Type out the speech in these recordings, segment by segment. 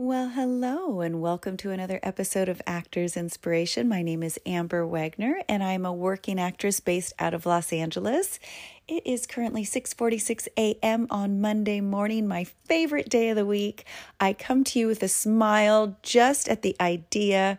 Well, hello, and welcome to another episode of Actors Inspiration. My name is Amber Wagner, and I'm a working actress based out of Los Angeles. It is currently 6:46 a.m. on Monday morning, my favorite day of the week. I come to you with a smile just at the idea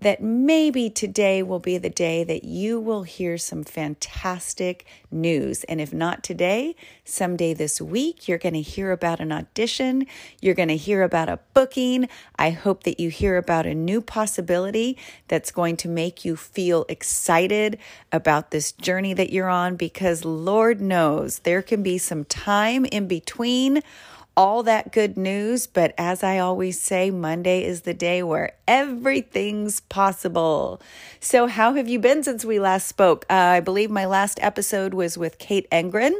that maybe today will be the day that you will hear some fantastic news. And if not today, someday this week, you're going to hear about an audition. You're going to hear about a booking. I hope that you hear about a new possibility that's going to make you feel excited about this journey that you're on because Lord knows there can be some time in between all that good news. But as I always say, Monday is the day where everything's possible. So, how have you been since we last spoke? Uh, I believe my last episode was with Kate Engren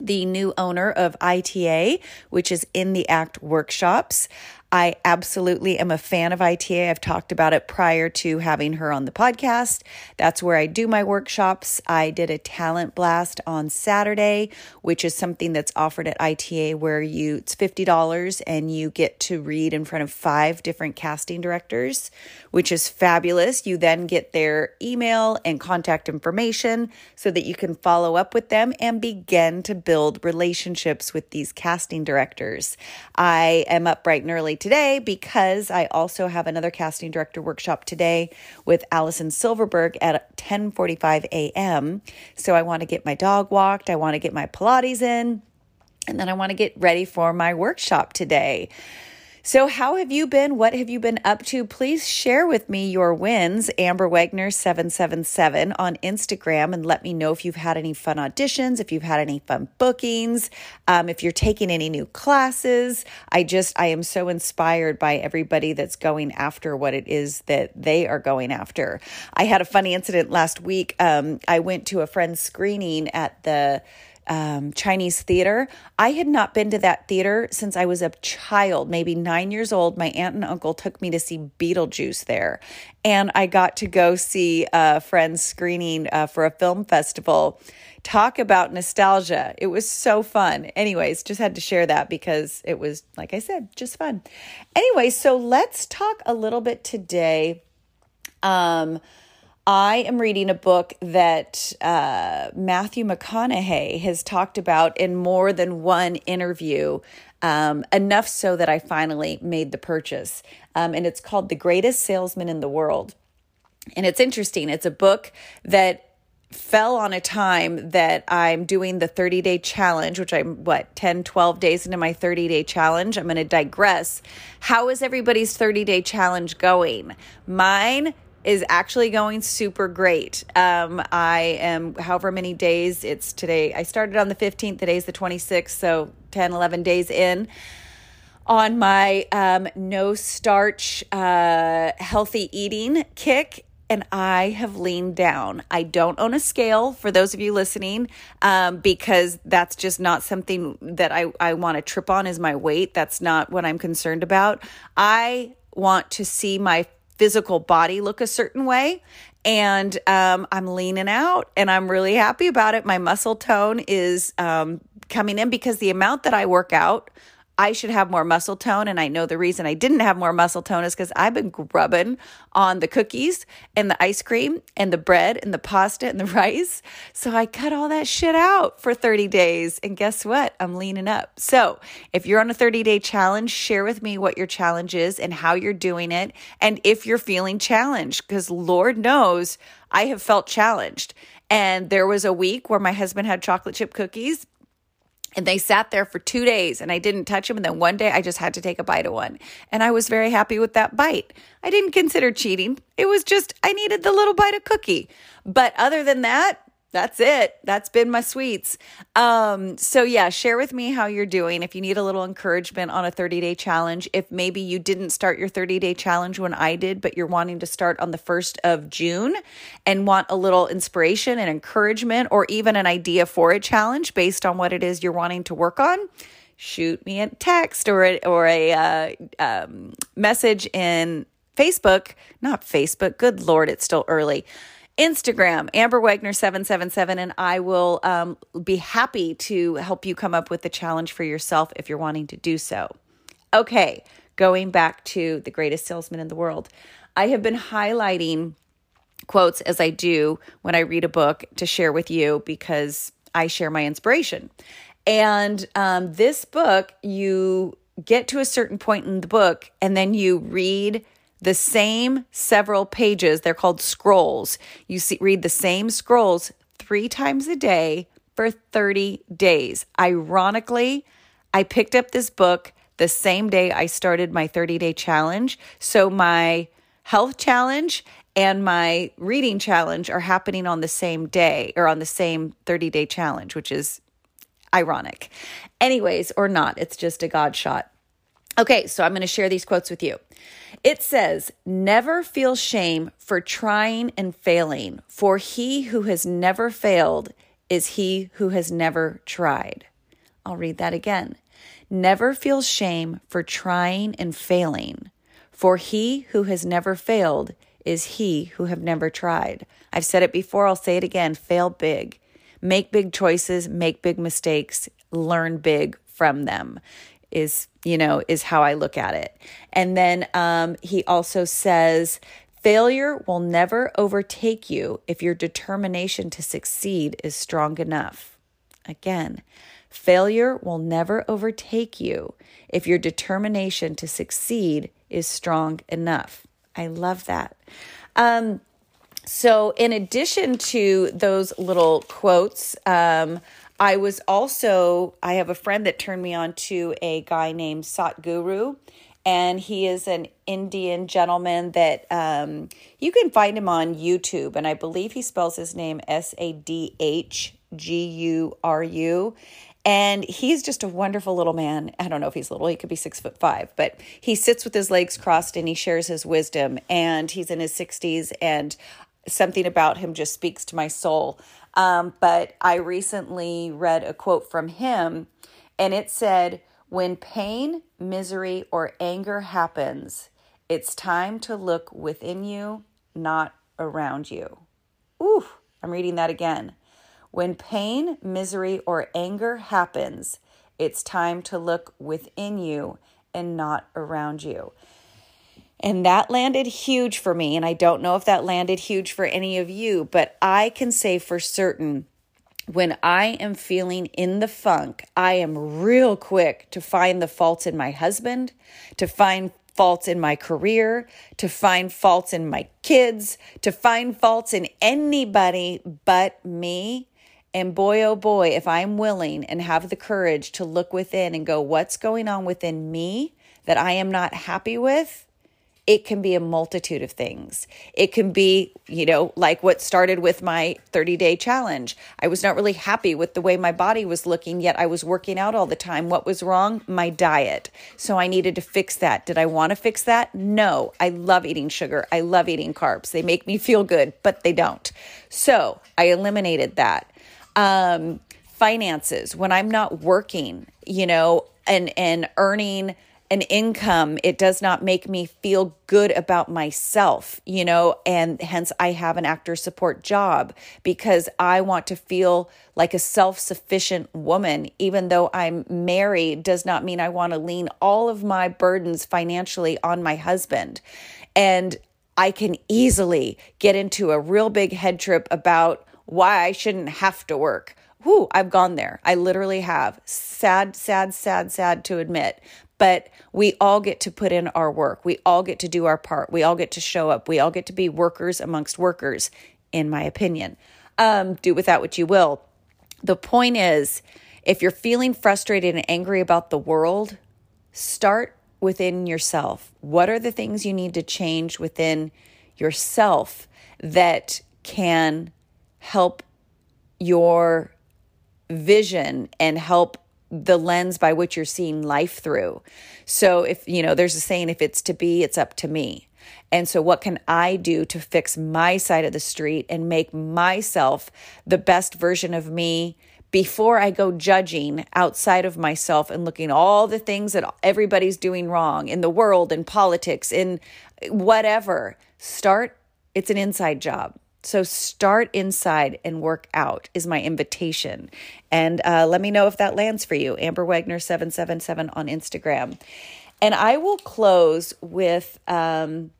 the new owner of ITA, which is in the ACT workshops. I absolutely am a fan of ITA. I've talked about it prior to having her on the podcast. That's where I do my workshops. I did a talent blast on Saturday, which is something that's offered at ITA where you it's $50 and you get to read in front of five different casting directors, which is fabulous. You then get their email and contact information so that you can follow up with them and begin to build relationships with these casting directors. I am up bright and early today because I also have another casting director workshop today with Allison Silverberg at 10:45 a.m. So I want to get my dog walked, I want to get my Pilates in, and then I want to get ready for my workshop today. So, how have you been? What have you been up to? Please share with me your wins, Amber Wagner 777 on Instagram, and let me know if you've had any fun auditions, if you've had any fun bookings, um, if you're taking any new classes. I just, I am so inspired by everybody that's going after what it is that they are going after. I had a funny incident last week. Um, I went to a friend's screening at the um, Chinese theater. I had not been to that theater since I was a child, maybe nine years old. My aunt and uncle took me to see Beetlejuice there. And I got to go see a friend's screening uh, for a film festival. Talk about nostalgia. It was so fun. Anyways, just had to share that because it was, like I said, just fun. Anyway, so let's talk a little bit today. Um, I am reading a book that uh, Matthew McConaughey has talked about in more than one interview, um, enough so that I finally made the purchase. Um, and it's called The Greatest Salesman in the World. And it's interesting. It's a book that fell on a time that I'm doing the 30 day challenge, which I'm what, 10, 12 days into my 30 day challenge. I'm going to digress. How is everybody's 30 day challenge going? Mine is actually going super great. Um, I am, however many days, it's today. I started on the 15th, today's the 26th, so 10, 11 days in on my um, no starch, uh, healthy eating kick. And I have leaned down. I don't own a scale for those of you listening, um, because that's just not something that I, I want to trip on is my weight. That's not what I'm concerned about. I want to see my physical body look a certain way. And um, I'm leaning out and I'm really happy about it. My muscle tone is um, coming in because the amount that I work out, I should have more muscle tone. And I know the reason I didn't have more muscle tone is because I've been grubbing on the cookies and the ice cream and the bread and the pasta and the rice. So I cut all that shit out for 30 days. And guess what? I'm leaning up. So if you're on a 30 day challenge, share with me what your challenge is and how you're doing it. And if you're feeling challenged, because Lord knows I have felt challenged. And there was a week where my husband had chocolate chip cookies and they sat there for two days and I didn't touch them. And then one day I just had to take a bite of one. And I was very happy with that bite. I didn't consider cheating. It was just, I needed the little bite of cookie. But other than that, that's it. That's been my sweets. Um, so yeah, share with me how you're doing. If you need a little encouragement on a 30 day challenge, if maybe you didn't start your 30 day challenge when I did, but you're wanting to start on the 1st of June and want a little inspiration and encouragement or even an idea for a challenge based on what it is you're wanting to work on, shoot me a text or a, or a uh, um, message in Facebook, not Facebook. Good Lord, it's still early Instagram, Amber Wagner777, and I will um, be happy to help you come up with the challenge for yourself if you're wanting to do so. Okay, going back to the greatest salesman in the world. I have been highlighting quotes as I do when I read a book to share with you because I share my inspiration. And um, this book, you get to a certain point in the book and then you read the same several pages. They're called scrolls. You see, read the same scrolls three times a day for 30 days. Ironically, I picked up this book the same day I started my 30 day challenge. So my health challenge and my reading challenge are happening on the same day or on the same 30 day challenge, which is ironic. Anyways, or not, it's just a God shot. Okay, so I'm going to share these quotes with you. It says, Never feel shame for trying and failing, for he who has never failed is he who has never tried. I'll read that again. Never feel shame for trying and failing, for he who has never failed is he who have never tried. I've said it before, I'll say it again fail big. Make big choices, make big mistakes, learn big from them is you know is how i look at it. And then um, he also says failure will never overtake you if your determination to succeed is strong enough. Again failure will never overtake you if your determination to succeed is strong enough. I love that. Um, so, in addition to those little quotes, um, I was also, I have a friend that turned me on to a guy named Sadhguru, and he is an Indian gentleman that um, you can find him on YouTube, and I believe he spells his name S A D H G U R U. And he's just a wonderful little man. I don't know if he's little, he could be six foot five, but he sits with his legs crossed and he shares his wisdom. And he's in his 60s, and something about him just speaks to my soul. Um, but I recently read a quote from him, and it said, When pain, misery, or anger happens, it's time to look within you, not around you. Ooh, I'm reading that again. When pain, misery, or anger happens, it's time to look within you and not around you. And that landed huge for me. And I don't know if that landed huge for any of you, but I can say for certain when I am feeling in the funk, I am real quick to find the faults in my husband, to find faults in my career, to find faults in my kids, to find faults in anybody but me. And boy, oh boy, if I'm willing and have the courage to look within and go, what's going on within me that I am not happy with? It can be a multitude of things. It can be, you know, like what started with my 30 day challenge. I was not really happy with the way my body was looking, yet I was working out all the time. What was wrong? My diet. So I needed to fix that. Did I want to fix that? No. I love eating sugar. I love eating carbs. They make me feel good, but they don't. So I eliminated that um, finances when i'm not working you know and and earning an income it does not make me feel good about myself you know and hence i have an actor support job because i want to feel like a self-sufficient woman even though i'm married does not mean i want to lean all of my burdens financially on my husband and i can easily get into a real big head trip about why I shouldn't have to work. Whoo, I've gone there. I literally have. Sad, sad, sad, sad to admit. But we all get to put in our work. We all get to do our part. We all get to show up. We all get to be workers amongst workers, in my opinion. Um, do with that what you will. The point is, if you're feeling frustrated and angry about the world, start within yourself. What are the things you need to change within yourself that can help your vision and help the lens by which you're seeing life through. So if you know there's a saying if it's to be it's up to me. And so what can I do to fix my side of the street and make myself the best version of me before I go judging outside of myself and looking all the things that everybody's doing wrong in the world in politics in whatever. Start it's an inside job. So start inside and work out is my invitation. And uh, let me know if that lands for you. Amber Wagner 777 on Instagram. And I will close with um,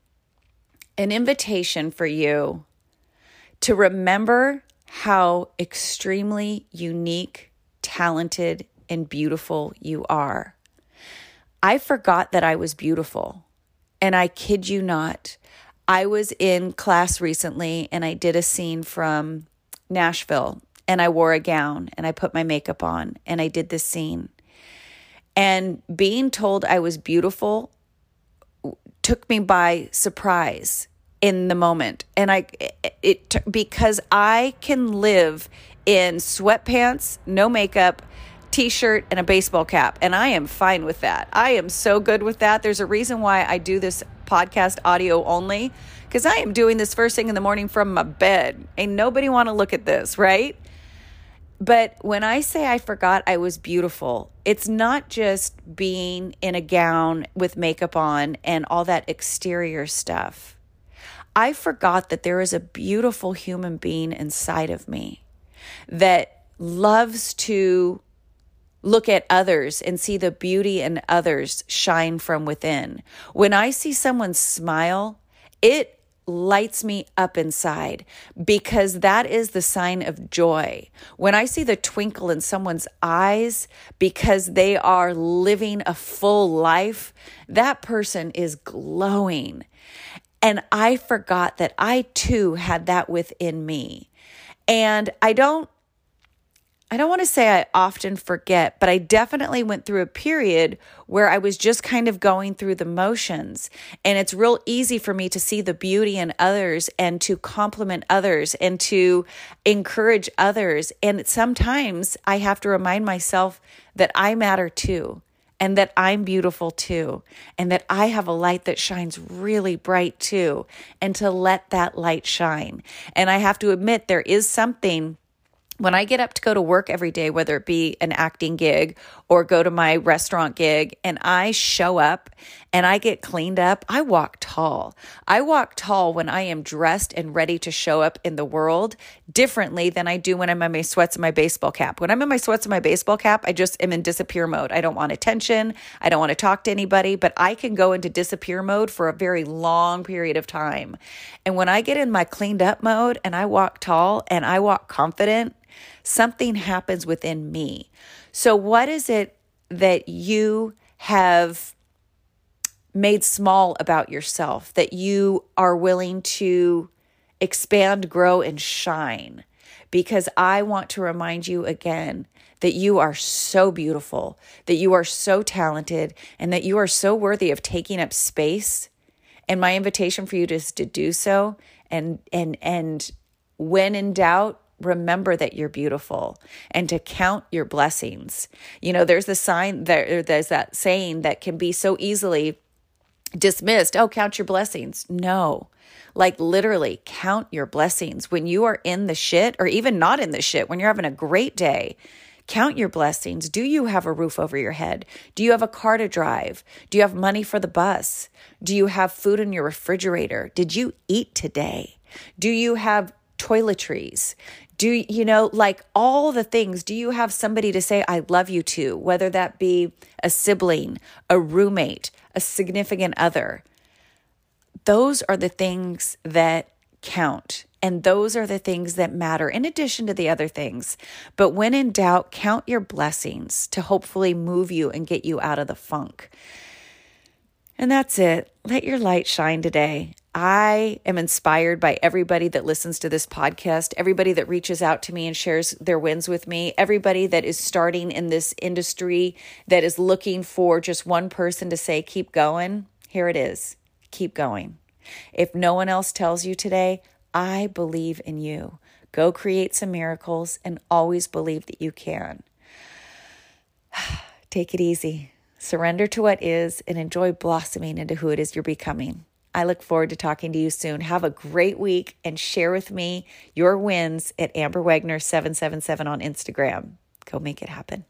an invitation for you to remember how extremely unique, talented, and beautiful you are. I forgot that I was beautiful. And I kid you not, I was in class recently and I did a scene from Nashville and I wore a gown and I put my makeup on and I did this scene. And being told I was beautiful took me by surprise in the moment. And I, it, it because I can live in sweatpants, no makeup, t shirt, and a baseball cap. And I am fine with that. I am so good with that. There's a reason why I do this podcast audio only because I am doing this first thing in the morning from my bed. Ain't nobody want to look at this, right? But when I say I forgot I was beautiful, it's not just being in a gown with makeup on and all that exterior stuff. I forgot that there is a beautiful human being inside of me that loves to look at others and see the beauty in others shine from within. When I see someone smile, it lights me up inside because that is the sign of joy. When I see the twinkle in someone's eyes because they are living a full life, that person is glowing. And I forgot that I too had that within me. And I don't I don't want to say I often forget, but I definitely went through a period where I was just kind of going through the motions. And it's real easy for me to see the beauty in others and to compliment others and to encourage others. And sometimes I have to remind myself that I matter too and that I'm beautiful too, and that I have a light that shines really bright too, and to let that light shine. And I have to admit, there is something when I get up to go to work every day, whether it be an acting gig or go to my restaurant gig, and I show up and I get cleaned up, I walk tall. I walk tall when I am dressed and ready to show up in the world differently than I do when I'm in my sweats and my baseball cap. When I'm in my sweats and my baseball cap, I just am in disappear mode. I don't want attention. I don't want to talk to anybody, but I can go into disappear mode for a very long period of time. And when I get in my cleaned up mode and I walk tall and I walk confident, something happens within me. So, what is it that you have made small about yourself that you are willing to expand, grow, and shine? Because I want to remind you again that you are so beautiful, that you are so talented, and that you are so worthy of taking up space. And my invitation for you is to do so. And and and when in doubt, remember that you're beautiful and to count your blessings. You know, there's the sign there there's that saying that can be so easily dismissed. Oh, count your blessings. No. Like literally count your blessings when you are in the shit or even not in the shit, when you're having a great day. Count your blessings. Do you have a roof over your head? Do you have a car to drive? Do you have money for the bus? Do you have food in your refrigerator? Did you eat today? Do you have toiletries? Do you know, like all the things, do you have somebody to say, I love you to, whether that be a sibling, a roommate, a significant other? Those are the things that count. And those are the things that matter in addition to the other things. But when in doubt, count your blessings to hopefully move you and get you out of the funk. And that's it. Let your light shine today. I am inspired by everybody that listens to this podcast, everybody that reaches out to me and shares their wins with me, everybody that is starting in this industry that is looking for just one person to say, keep going. Here it is. Keep going. If no one else tells you today, I believe in you. Go create some miracles and always believe that you can. Take it easy. Surrender to what is and enjoy blossoming into who it is you're becoming. I look forward to talking to you soon. Have a great week and share with me your wins at Amber Wagner 777 on Instagram. Go make it happen.